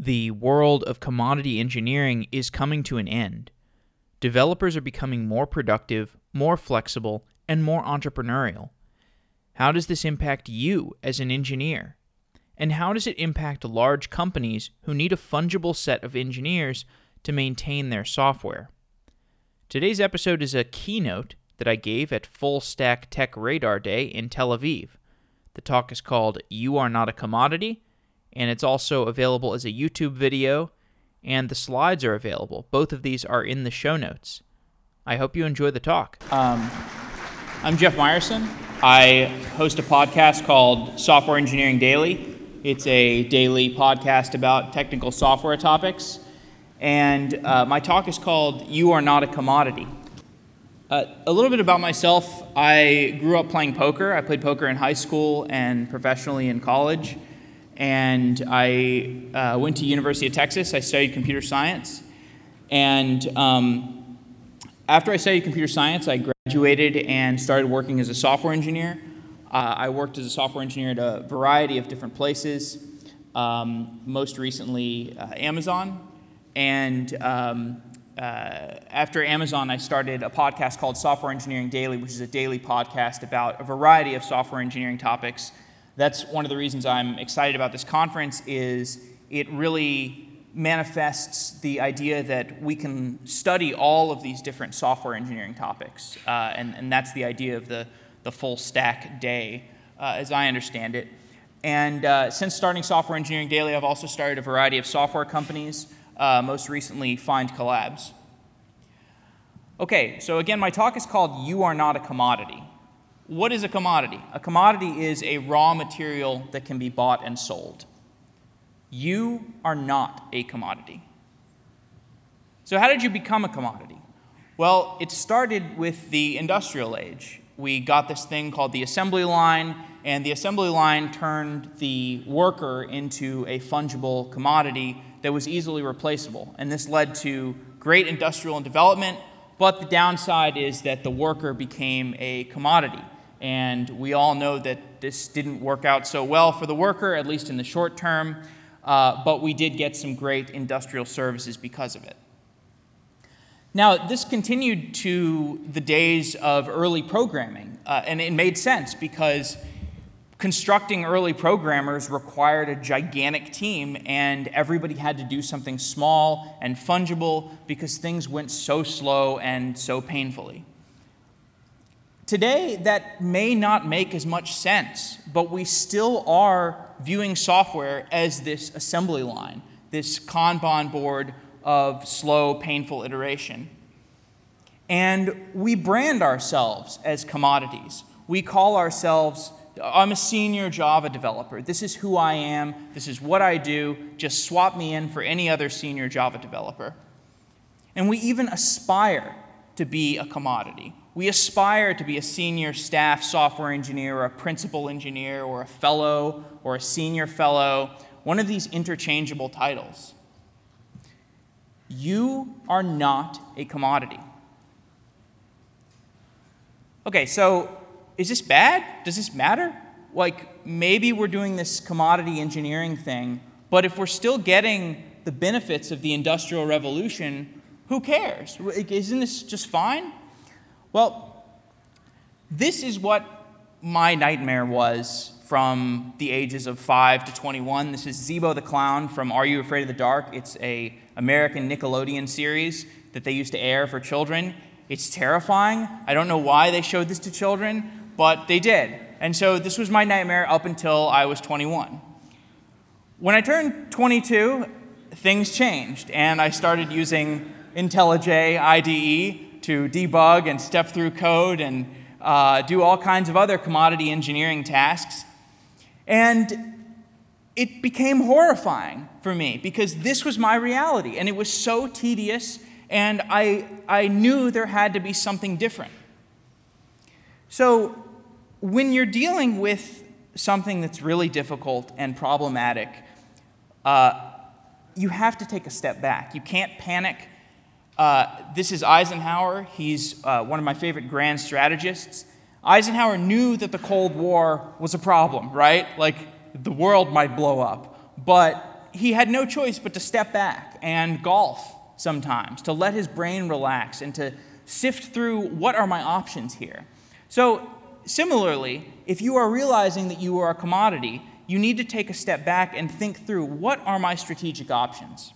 The world of commodity engineering is coming to an end. Developers are becoming more productive, more flexible, and more entrepreneurial. How does this impact you as an engineer? And how does it impact large companies who need a fungible set of engineers to maintain their software? Today's episode is a keynote that I gave at Full Stack Tech Radar Day in Tel Aviv. The talk is called You Are Not a Commodity and it's also available as a YouTube video, and the slides are available. Both of these are in the show notes. I hope you enjoy the talk. Um, I'm Jeff Meyerson. I host a podcast called Software Engineering Daily. It's a daily podcast about technical software topics. And uh, my talk is called You Are Not a Commodity. Uh, a little bit about myself I grew up playing poker. I played poker in high school and professionally in college and I uh, went to University of Texas. I studied computer science, and um, after I studied computer science, I graduated and started working as a software engineer. Uh, I worked as a software engineer at a variety of different places. Um, most recently, uh, Amazon, and um, uh, after Amazon, I started a podcast called Software Engineering Daily, which is a daily podcast about a variety of software engineering topics that's one of the reasons I'm excited about this conference is it really manifests the idea that we can study all of these different software engineering topics. Uh, and, and that's the idea of the, the full stack day, uh, as I understand it. And uh, since starting Software Engineering Daily, I've also started a variety of software companies, uh, most recently findcollabs. Okay, so again, my talk is called You Are Not a Commodity. What is a commodity? A commodity is a raw material that can be bought and sold. You are not a commodity. So, how did you become a commodity? Well, it started with the industrial age. We got this thing called the assembly line, and the assembly line turned the worker into a fungible commodity that was easily replaceable. And this led to great industrial development, but the downside is that the worker became a commodity. And we all know that this didn't work out so well for the worker, at least in the short term, uh, but we did get some great industrial services because of it. Now, this continued to the days of early programming, uh, and it made sense because constructing early programmers required a gigantic team, and everybody had to do something small and fungible because things went so slow and so painfully. Today, that may not make as much sense, but we still are viewing software as this assembly line, this Kanban board of slow, painful iteration. And we brand ourselves as commodities. We call ourselves, I'm a senior Java developer. This is who I am. This is what I do. Just swap me in for any other senior Java developer. And we even aspire to be a commodity. We aspire to be a senior staff software engineer or a principal engineer or a fellow or a senior fellow, one of these interchangeable titles. You are not a commodity. Okay, so is this bad? Does this matter? Like, maybe we're doing this commodity engineering thing, but if we're still getting the benefits of the Industrial Revolution, who cares? Isn't this just fine? Well, this is what my nightmare was from the ages of 5 to 21. This is Zeebo the Clown from Are You Afraid of the Dark? It's a American Nickelodeon series that they used to air for children. It's terrifying. I don't know why they showed this to children, but they did. And so this was my nightmare up until I was 21. When I turned 22, things changed, and I started using IntelliJ IDE to debug and step through code and uh, do all kinds of other commodity engineering tasks. And it became horrifying for me because this was my reality and it was so tedious and I, I knew there had to be something different. So when you're dealing with something that's really difficult and problematic, uh, you have to take a step back. You can't panic. Uh, this is Eisenhower. He's uh, one of my favorite grand strategists. Eisenhower knew that the Cold War was a problem, right? Like the world might blow up. But he had no choice but to step back and golf sometimes, to let his brain relax and to sift through what are my options here. So, similarly, if you are realizing that you are a commodity, you need to take a step back and think through what are my strategic options.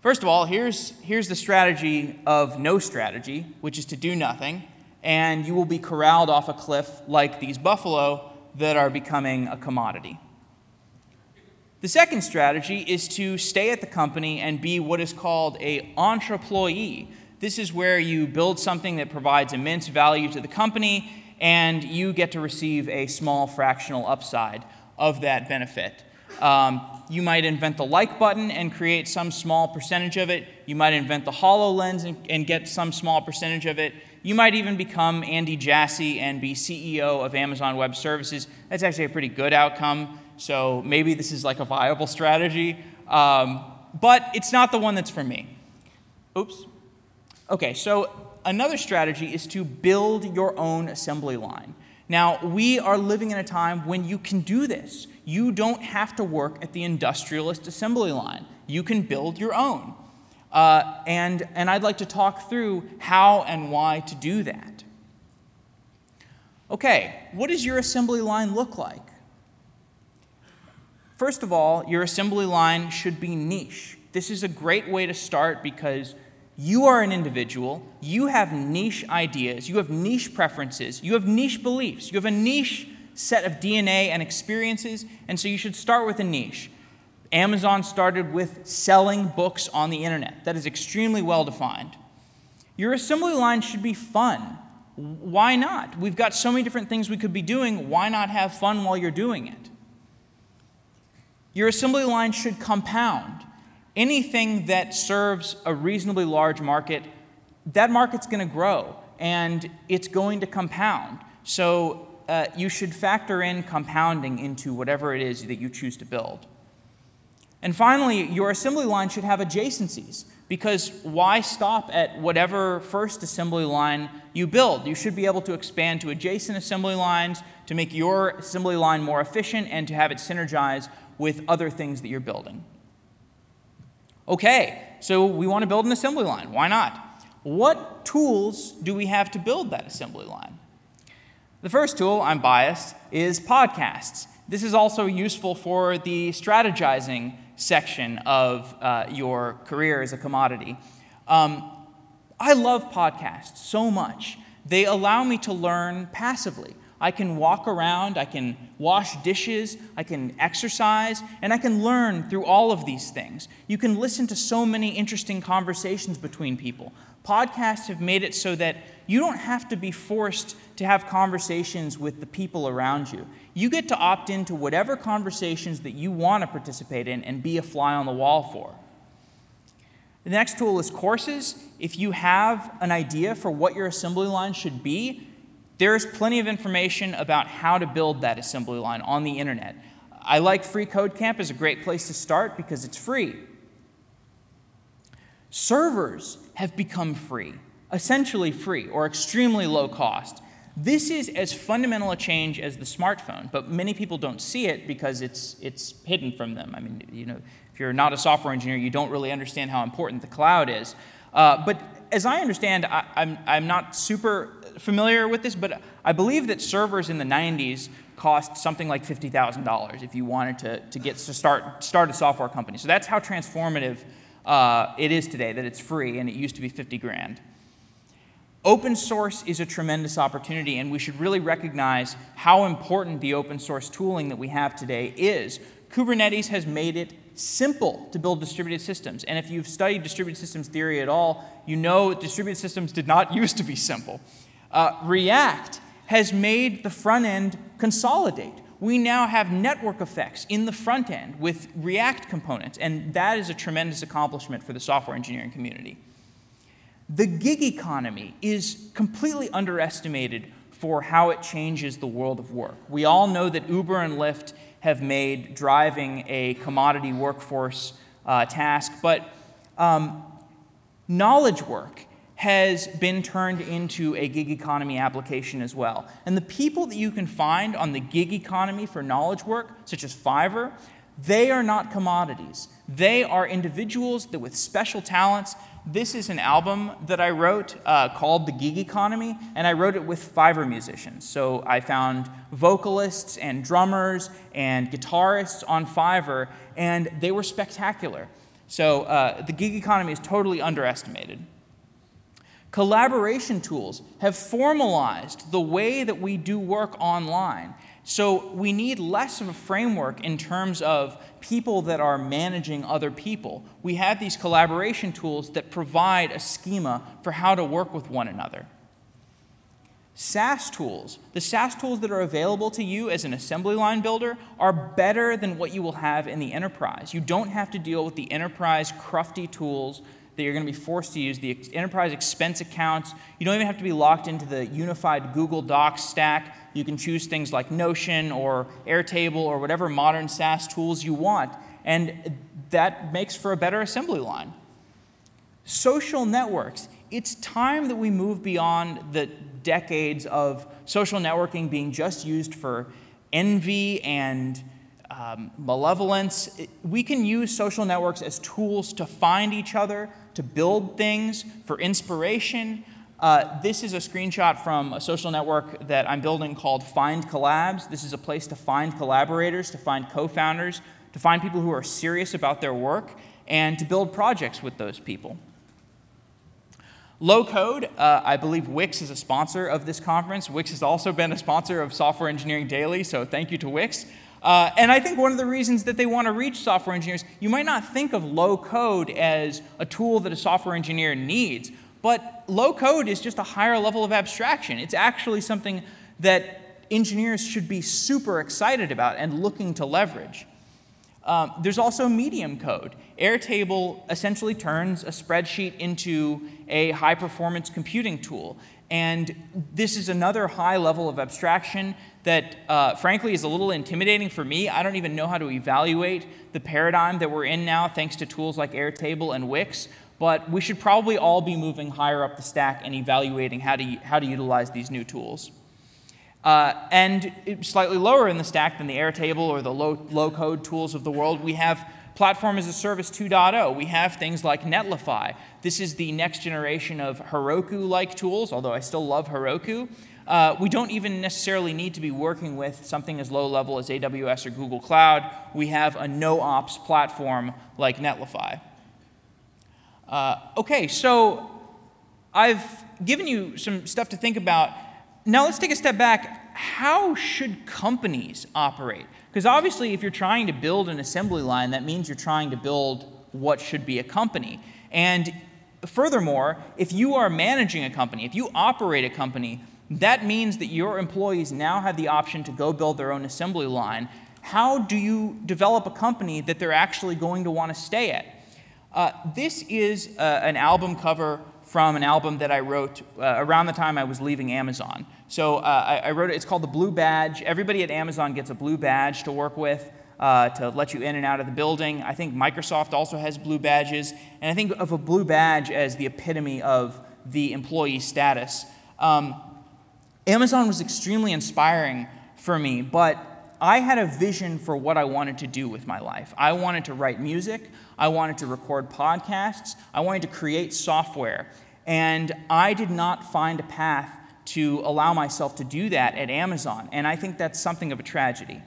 First of all, here's, here's the strategy of no strategy, which is to do nothing, and you will be corralled off a cliff like these buffalo that are becoming a commodity. The second strategy is to stay at the company and be what is called a entreployee. This is where you build something that provides immense value to the company and you get to receive a small fractional upside of that benefit. Um, you might invent the like button and create some small percentage of it. You might invent the HoloLens and, and get some small percentage of it. You might even become Andy Jassy and be CEO of Amazon Web Services. That's actually a pretty good outcome so maybe this is like a viable strategy, um, but it's not the one that's for me. Oops. Okay, so another strategy is to build your own assembly line. Now, we are living in a time when you can do this. You don't have to work at the industrialist assembly line, you can build your own. Uh, and, and I'd like to talk through how and why to do that. Okay, what does your assembly line look like? First of all, your assembly line should be niche. This is a great way to start because you are an individual, you have niche ideas, you have niche preferences, you have niche beliefs, you have a niche set of DNA and experiences, and so you should start with a niche. Amazon started with selling books on the internet. That is extremely well defined. Your assembly line should be fun. Why not? We've got so many different things we could be doing. Why not have fun while you're doing it? Your assembly line should compound. Anything that serves a reasonably large market, that market's going to grow and it's going to compound. So uh, you should factor in compounding into whatever it is that you choose to build. And finally, your assembly line should have adjacencies because why stop at whatever first assembly line you build? You should be able to expand to adjacent assembly lines to make your assembly line more efficient and to have it synergize with other things that you're building. Okay, so we want to build an assembly line. Why not? What tools do we have to build that assembly line? The first tool, I'm biased, is podcasts. This is also useful for the strategizing section of uh, your career as a commodity. Um, I love podcasts so much. They allow me to learn passively. I can walk around, I can wash dishes, I can exercise, and I can learn through all of these things. You can listen to so many interesting conversations between people. Podcasts have made it so that you don't have to be forced to have conversations with the people around you. You get to opt into whatever conversations that you want to participate in and be a fly on the wall for. The next tool is courses. If you have an idea for what your assembly line should be, there's plenty of information about how to build that assembly line on the internet. I like Free Code Camp as a great place to start because it's free. Servers have become free, essentially free or extremely low cost. This is as fundamental a change as the smartphone, but many people don't see it because it's, it's hidden from them. I mean, you know, if you're not a software engineer, you don't really understand how important the cloud is. Uh, but as I understand, I, I'm, I'm not super familiar with this, but I believe that servers in the 90s cost something like $50,000 if you wanted to, to get to start, start a software company. So that's how transformative uh, it is today, that it's free, and it used to be 50 grand. Open source is a tremendous opportunity, and we should really recognize how important the open source tooling that we have today is. Kubernetes has made it simple to build distributed systems. And if you've studied distributed systems theory at all, you know distributed systems did not used to be simple. Uh, React has made the front end consolidate. We now have network effects in the front end with React components, and that is a tremendous accomplishment for the software engineering community. The gig economy is completely underestimated for how it changes the world of work. We all know that Uber and Lyft have made driving a commodity workforce uh, task, but um, knowledge work has been turned into a gig economy application as well. And the people that you can find on the gig economy for knowledge work, such as Fiverr, They are not commodities. They are individuals that with special talents. This is an album that I wrote uh, called The Gig Economy, and I wrote it with Fiverr musicians. So I found vocalists and drummers and guitarists on Fiverr, and they were spectacular. So uh, the gig economy is totally underestimated. Collaboration tools have formalized the way that we do work online. So we need less of a framework in terms of people that are managing other people. We have these collaboration tools that provide a schema for how to work with one another. SaaS tools, the SaaS tools that are available to you as an assembly line builder, are better than what you will have in the enterprise. You don't have to deal with the enterprise crufty tools that you're going to be forced to use, the enterprise expense accounts. You don't even have to be locked into the unified Google Docs stack. You can choose things like Notion or Airtable or whatever modern SaaS tools you want, and that makes for a better assembly line. Social networks. It's time that we move beyond the decades of social networking being just used for envy and um, malevolence. We can use social networks as tools to find each other, to build things, for inspiration. Uh, this is a screenshot from a social network that I'm building called Find Collabs. This is a place to find collaborators, to find co founders, to find people who are serious about their work, and to build projects with those people. Low code, uh, I believe Wix is a sponsor of this conference. Wix has also been a sponsor of Software Engineering Daily, so thank you to Wix. Uh, and I think one of the reasons that they want to reach software engineers, you might not think of low code as a tool that a software engineer needs, but low code is just a higher level of abstraction. It's actually something that engineers should be super excited about and looking to leverage. Um, there's also medium code. Airtable essentially turns a spreadsheet into a high performance computing tool. And this is another high level of abstraction that, uh, frankly, is a little intimidating for me. I don't even know how to evaluate the paradigm that we're in now, thanks to tools like Airtable and Wix. But we should probably all be moving higher up the stack and evaluating how to, how to utilize these new tools. Uh, and slightly lower in the stack than the Airtable or the low, low code tools of the world, we have Platform as a Service 2.0. We have things like Netlify. This is the next generation of Heroku like tools, although I still love Heroku. Uh, we don't even necessarily need to be working with something as low level as AWS or Google Cloud. We have a no ops platform like Netlify. Uh, okay, so I've given you some stuff to think about. Now let's take a step back. How should companies operate? Because obviously, if you're trying to build an assembly line, that means you're trying to build what should be a company. And furthermore, if you are managing a company, if you operate a company, that means that your employees now have the option to go build their own assembly line. How do you develop a company that they're actually going to want to stay at? Uh, this is uh, an album cover from an album that I wrote uh, around the time I was leaving Amazon. So uh, I, I, wrote it, it's called The Blue Badge. Everybody at Amazon gets a blue badge to work with. Uh, to let you in and out of the building. I think Microsoft also has blue badges, and I think of a blue badge as the epitome of the employee status. Um, Amazon was extremely inspiring for me, but I had a vision for what I wanted to do with my life. I wanted to write music, I wanted to record podcasts, I wanted to create software. And I did not find a path to allow myself to do that at Amazon. And I think that's something of a tragedy.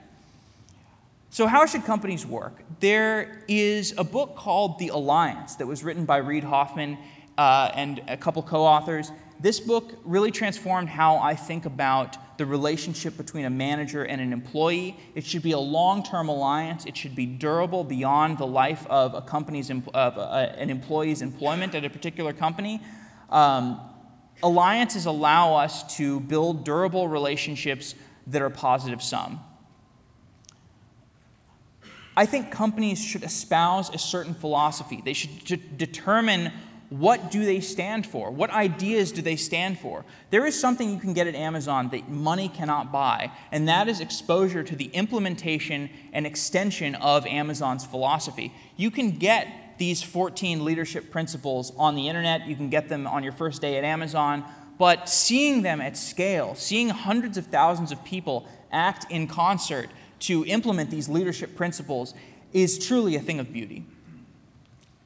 So, how should companies work? There is a book called The Alliance that was written by Reid Hoffman uh, and a couple co authors this book really transformed how I think about the relationship between a manager and an employee. It should be a long term alliance, it should be durable beyond the life of, a company's, of a, an employee's employment at a particular company. Um, alliances allow us to build durable relationships that are positive sum. I think companies should espouse a certain philosophy. They should determine what do they stand for? What ideas do they stand for? There is something you can get at Amazon that money cannot buy, and that is exposure to the implementation and extension of Amazon's philosophy. You can get these 14 leadership principles on the internet, you can get them on your first day at Amazon, but seeing them at scale, seeing hundreds of thousands of people act in concert to implement these leadership principles is truly a thing of beauty.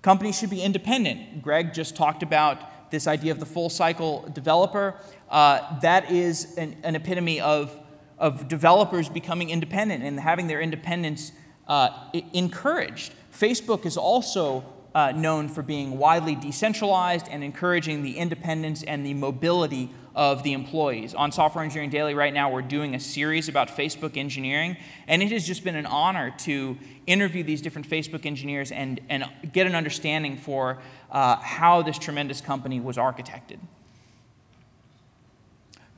Companies should be independent. Greg just talked about this idea of the full cycle developer. Uh, that is an, an, epitome of, of developers becoming independent and having their independence uh, encouraged. Facebook is also uh, known for being widely decentralized and encouraging the independence and the mobility of the employees. On Software Engineering Daily right now, we're doing a series about Facebook engineering, and it has just been an honor to interview these different Facebook engineers and, and get an understanding for uh, how this tremendous company was architected.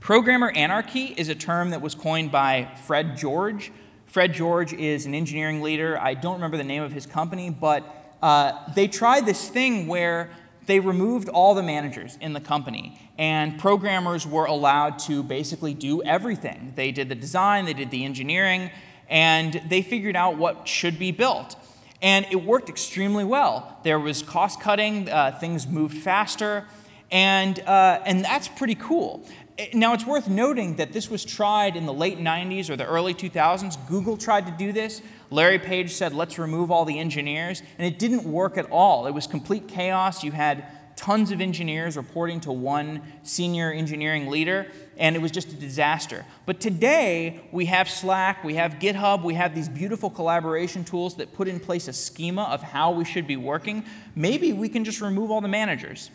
Programmer anarchy is a term that was coined by Fred George. Fred George is an engineering leader. I don't remember the name of his company, but uh, they tried this thing where they removed all the managers in the company, and programmers were allowed to basically do everything. They did the design, they did the engineering, and they figured out what should be built. And it worked extremely well. There was cost cutting, uh, things moved faster, and, uh, and that's pretty cool. Now, it's worth noting that this was tried in the late 90s or the early 2000s. Google tried to do this. Larry Page said, let's remove all the engineers, and it didn't work at all. It was complete chaos. You had tons of engineers reporting to one senior engineering leader, and it was just a disaster. But today, we have Slack, we have GitHub, we have these beautiful collaboration tools that put in place a schema of how we should be working. Maybe we can just remove all the managers.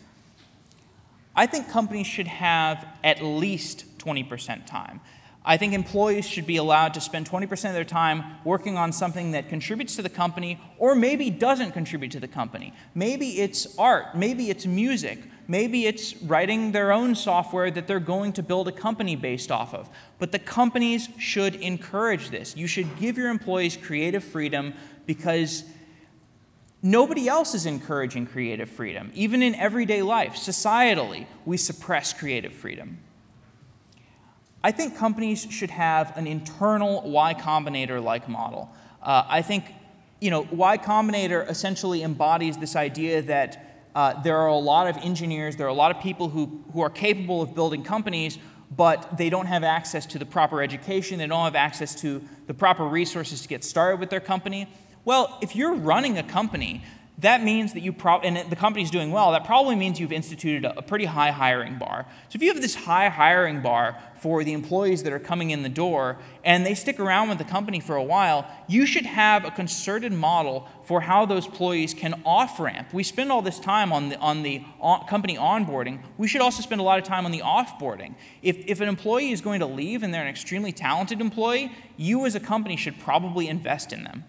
I think companies should have at least 20% time. I think employees should be allowed to spend 20% of their time working on something that contributes to the company or maybe doesn't contribute to the company. Maybe it's art, maybe it's music, maybe it's writing their own software that they're going to build a company based off of. But the companies should encourage this. You should give your employees creative freedom because Nobody else is encouraging creative freedom. Even in everyday life, societally, we suppress creative freedom. I think companies should have an internal Y Combinator like model. Uh, I think you know, Y Combinator essentially embodies this idea that uh, there are a lot of engineers, there are a lot of people who, who are capable of building companies, but they don't have access to the proper education, they don't have access to the proper resources to get started with their company. Well, if you're running a company, that means that you probably, and the company's doing well, that probably means you've instituted a, pretty high hiring bar. So if you have this high hiring bar for the employees that are coming in the door and they stick around with the company for a while, you should have a concerted model for how those employees can off ramp. We spend all this time on the, on the on, company onboarding. We should also spend a lot of time on the offboarding. If, if an employee is going to leave and they're an extremely talented employee, you as a company should probably invest in them.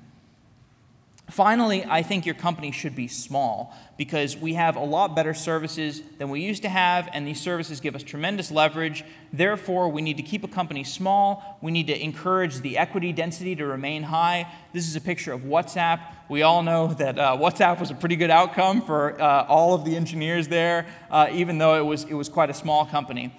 Finally, I think your company should be small because we have a lot better services than we used to have, and these services give us tremendous leverage. Therefore, we need to keep a company small. We need to encourage the equity density to remain high. This is a picture of WhatsApp. We all know that uh, WhatsApp was a pretty good outcome for uh, all of the engineers there, uh, even though it was, it was quite a small company.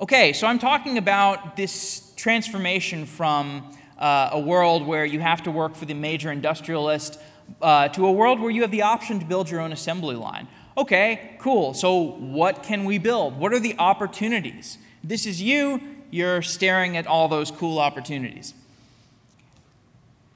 Okay, so I'm talking about this transformation from uh, a world where you have to work for the major industrialist uh, to a world where you have the option to build your own assembly line. Okay, cool. So, what can we build? What are the opportunities? This is you, you're staring at all those cool opportunities.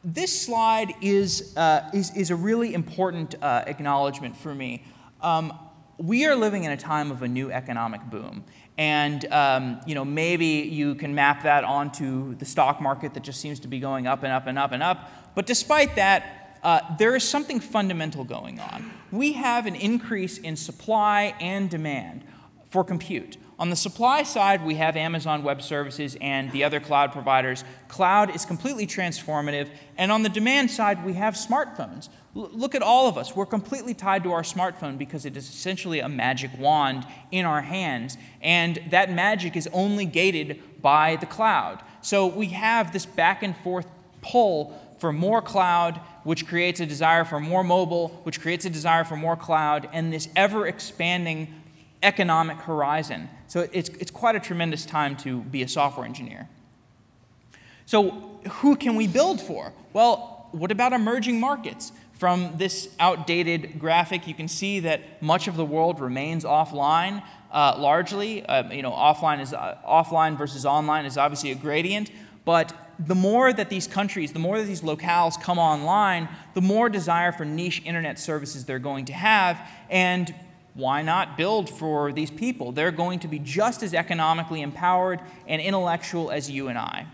This slide is, uh, is, is, a really important uh, acknowledgement for me. Um, we are living in a time of a new economic boom. And um, you know, maybe you can map that onto the stock market that just seems to be going up and up and up and up. But despite that, uh, there is something fundamental going on. We have an increase in supply and demand for compute. On the supply side, we have Amazon Web Services and the other cloud providers. Cloud is completely transformative. And on the demand side, we have smartphones. L- look at all of us. We're completely tied to our smartphone because it is essentially a magic wand in our hands. And that magic is only gated by the cloud. So we have this back and forth pull for more cloud, which creates a desire for more mobile, which creates a desire for more cloud, and this ever expanding economic horizon. So it's, it's quite a tremendous time to be a software engineer. So, who can we build for? Well, what about emerging markets? From this outdated graphic, you can see that much of the world remains offline uh, largely. Uh, you know, offline, is, uh, offline versus online is obviously a gradient, but the more that these countries, the more that these locales come online, the more desire for niche internet services they're going to have. And why not build for these people? They're going to be just as economically empowered and intellectual as you and I.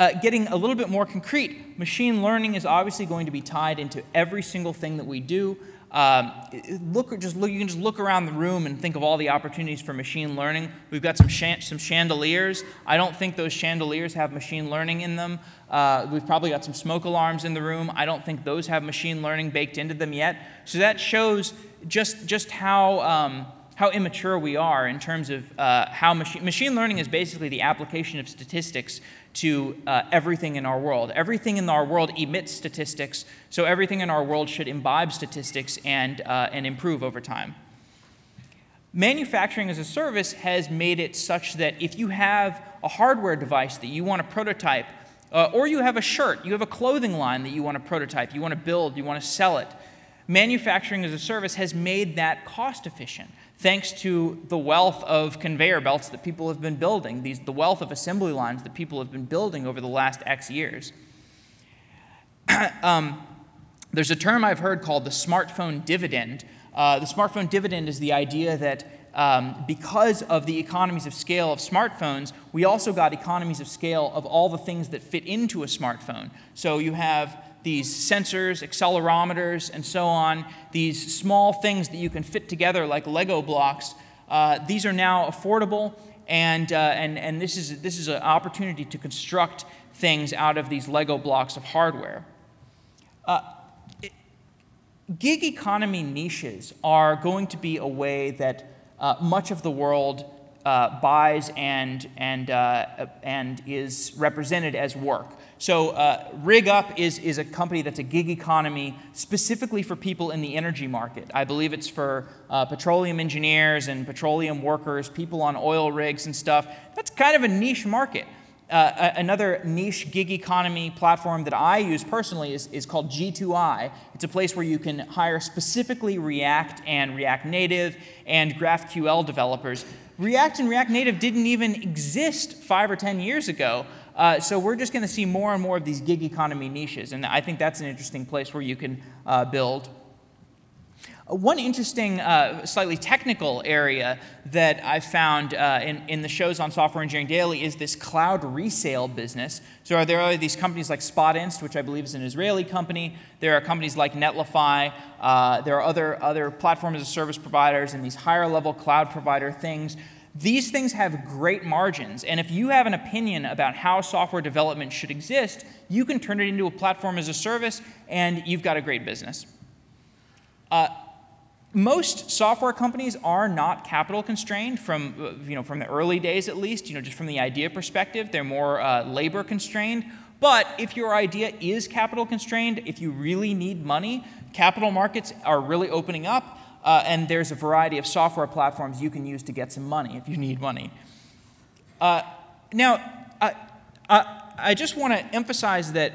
Uh, getting a little bit more concrete, machine learning is obviously going to be tied into every single thing that we do. Um, look, just look, you can just look around the room and think of all the opportunities for machine learning. We've got some, some chandeliers. I don't think those chandeliers have machine learning in them. Uh, we've probably got some smoke alarms in the room. I don't think those have machine learning baked into them yet. So that shows just, just how, um, how immature we are in terms of uh, how machine, machine learning is basically the application of statistics to uh, everything in our world. Everything in our world emits statistics, so everything in our world should imbibe statistics and, uh, and improve over time. Manufacturing as a service has made it such that if you have a hardware device that you want to prototype, uh, or you have a shirt, you have a clothing line that you want to prototype, you want to build, you want to sell it, manufacturing as a service has made that cost efficient thanks to the wealth of conveyor belts that people have been building, these, the wealth of assembly lines that people have been building over the last X years. um, there's a term I've heard called the smartphone dividend. Uh, the smartphone dividend is the idea that um, because of the economies of scale of smartphones, we also got economies of scale of all the things that fit into a smartphone. So you have these sensors, accelerometers, and so on, these small things that you can fit together like Lego blocks, uh, these are now affordable, and, uh, and, and this, is, this is an opportunity to construct things out of these Lego blocks of hardware. Uh, gig economy niches are going to be a way that uh, much of the world uh, buys and, and, uh, and is represented as work. So, uh, RigUp is, is a company that's a gig economy specifically for people in the energy market. I believe it's for uh, petroleum engineers and petroleum workers, people on oil rigs and stuff. That's kind of a niche market. Uh, another niche gig economy platform that I use personally is, is called G2I. It's a place where you can hire specifically React and React Native and GraphQL developers. React and React Native didn't even exist five or 10 years ago. Uh, so we're just going to see more and more of these gig economy niches, and I think that's an interesting place where you can uh, build. Uh, one interesting, uh, slightly technical area that I found uh, in, in the shows on Software Engineering Daily is this cloud resale business. So are there are these companies like Spotinst, which I believe is an Israeli company. There are companies like Netlify. Uh, there are other, other platform as a service providers and these higher level cloud provider things these things have great margins, and if you have an opinion about how software development should exist, you can turn it into a platform as a service, and you've got a great business. Uh, most software companies are not capital constrained from, uh, you know, from the early days at least, you know, just from the idea perspective. They're more uh, labor constrained. But if your idea is capital constrained, if you really need money, capital markets are really opening up uh, and there's a variety of software platforms you can use to get some money if you need money. Uh, now, I, I, I just want to emphasize that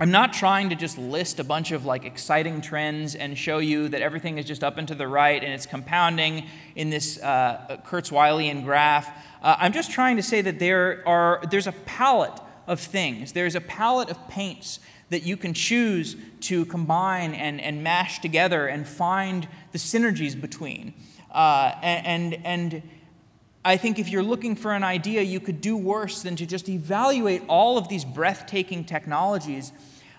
I'm not trying to just list a bunch of like exciting trends and show you that everything is just up and to the right and it's compounding in this uh, Kurzweilian graph. Uh, I'm just trying to say that there are there's a palette of things. There's a palette of paints that you can choose to combine and, and mash together and find the synergies between. Uh, and, and I think if you're looking for an idea, you could do worse than to just evaluate all of these breathtaking technologies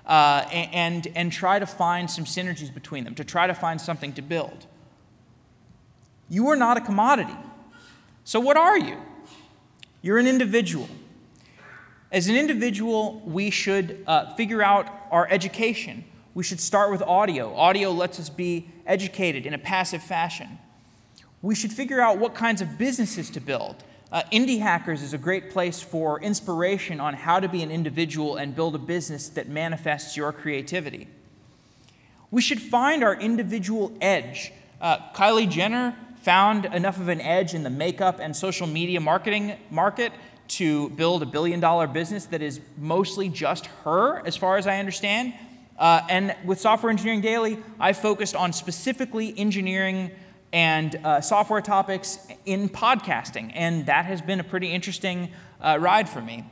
uh, and, and try to find some synergies between them, to try to find something to build. You are not a commodity. So, what are you? You're an individual. As an individual, we should uh, figure out our education. We should start with audio. Audio lets us be educated in a passive fashion. We should figure out what kinds of businesses to build. Uh, Indie Hackers is a great place for inspiration on how to be an individual and build a business that manifests your creativity. We should find our individual edge. Uh, Kylie Jenner found enough of an edge in the makeup and social media marketing market to build a billion dollar business that is mostly just her, as far as I understand. Uh, and with Software Engineering Daily, I focused on specifically engineering and uh, software topics in podcasting, and that has been a pretty interesting uh, ride for me.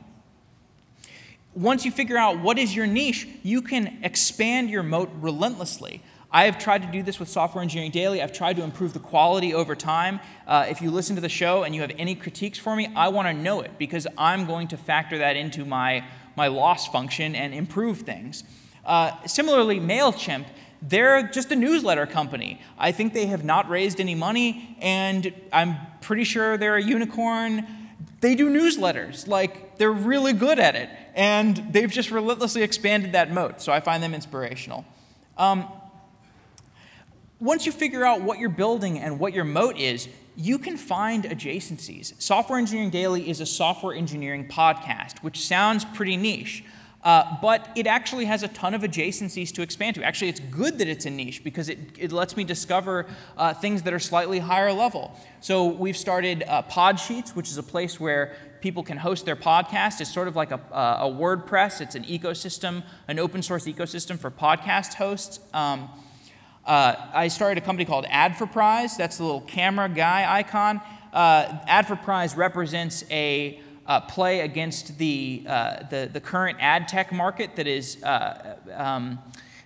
Once you figure out what is your niche, you can expand your moat relentlessly. I have tried to do this with Software Engineering Daily. I've tried to improve the quality over time. Uh, if you listen to the show and you have any critiques for me, I want to know it because I'm going to factor that into my, my loss function and improve things. Uh, similarly, MailChimp, they're just a newsletter company. I think they have not raised any money, and I'm pretty sure they're a unicorn. They do newsletters. Like, they're really good at it. And they've just relentlessly expanded that moat. So I find them inspirational. Um, once you figure out what you're building and what your moat is, you can find adjacencies. Software Engineering Daily is a software engineering podcast, which sounds pretty niche. Uh, but it actually has a ton of adjacencies to expand to. Actually, it's good that it's a niche because it, it lets me discover uh, things that are slightly higher level. So we've started uh, Podsheets, which is a place where people can host their podcast. It's sort of like a, a WordPress. It's an ecosystem, an open source ecosystem for podcast hosts. Um, uh, I started a company called Adforprize. That's the little camera guy icon. Uh, Adforprize represents a uh, play against the, uh, the, the, current ad tech market that is uh, um,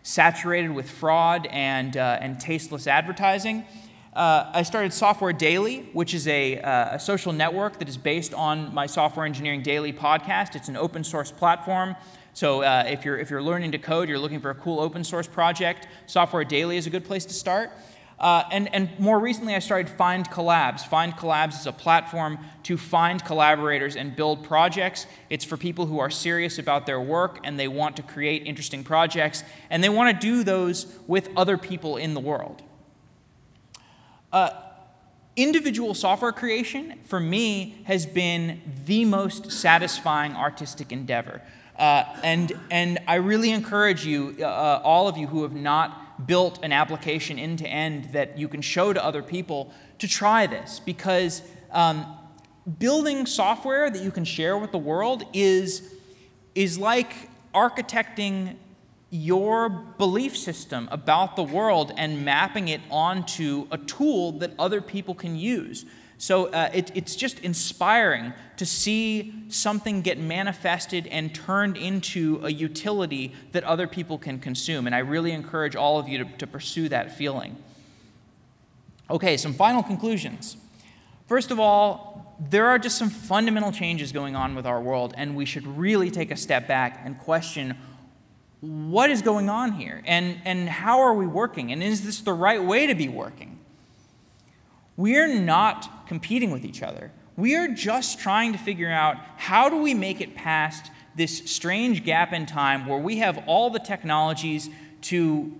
saturated with fraud and, uh, and tasteless advertising. I started Software Daily, which is a, a social network that is based on my Software Engineering Daily podcast. It's an open source platform so uh, if, you're, if you're learning to code, you're looking for a cool open source project, Software Daily is a good place to start. Uh, and, and more recently, I started Find Collabs. Find Collabs is a platform to find collaborators and build projects. It's for people who are serious about their work and they want to create interesting projects, and they want to do those with other people in the world. Uh, individual software creation, for me, has been the most satisfying artistic endeavor. Uh, and, and I really encourage you, uh, all of you who have not built an application end to end that you can show to other people, to try this because um, building software that you can share with the world is, is like architecting your belief system about the world and mapping it onto a tool that other people can use. So uh, it, it's just inspiring to see something get manifested and turned into a utility that other people can consume. And I really encourage all of you to, to pursue that feeling. Okay, some final conclusions. First of all, there are just some fundamental changes going on with our world, and we should really take a step back and question what is going on here and, and how are we working, and is this the right way to be working? We're not competing with each other. We are just trying to figure out how do we make it past this strange gap in time where we have all the technologies to,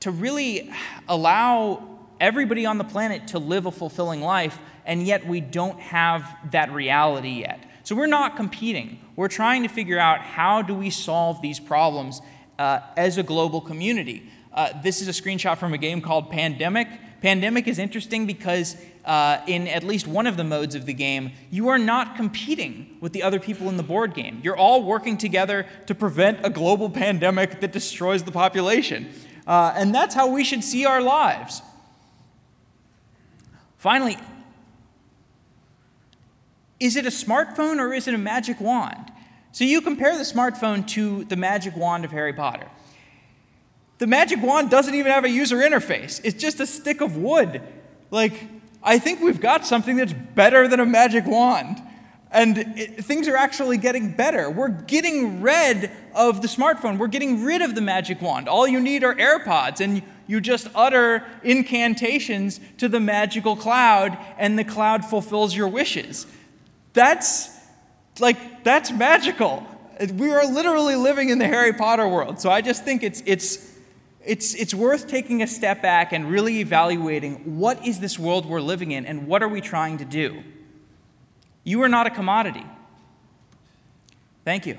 to really allow everybody on the planet to live a fulfilling life, and yet we don't have that reality yet. So we're not competing. We're trying to figure out how do we solve these problems uh, as a global community. Uh, this is a screenshot from a game called Pandemic. Pandemic is interesting because uh, in at least one of the modes of the game, you are not competing with the other people in the board game. You're all working together to prevent a global pandemic that destroys the population. Uh, and that's how we should see our lives. Finally, is it a smartphone or is it a magic wand? So you compare the smartphone to the magic wand of Harry Potter. The magic wand doesn't even have a user interface, it's just a stick of wood. Like, I think we've got something that's better than a magic wand. And it, things are actually getting better. We're getting rid of the smartphone. We're getting rid of the magic wand. All you need are AirPods, and you just utter incantations to the magical cloud, and the cloud fulfills your wishes. That's like, that's magical. We are literally living in the Harry Potter world. So I just think it's, it's, it's, it's worth taking a step back and really evaluating what is this world we're living in and what are we trying to do? You are not a commodity. Thank you.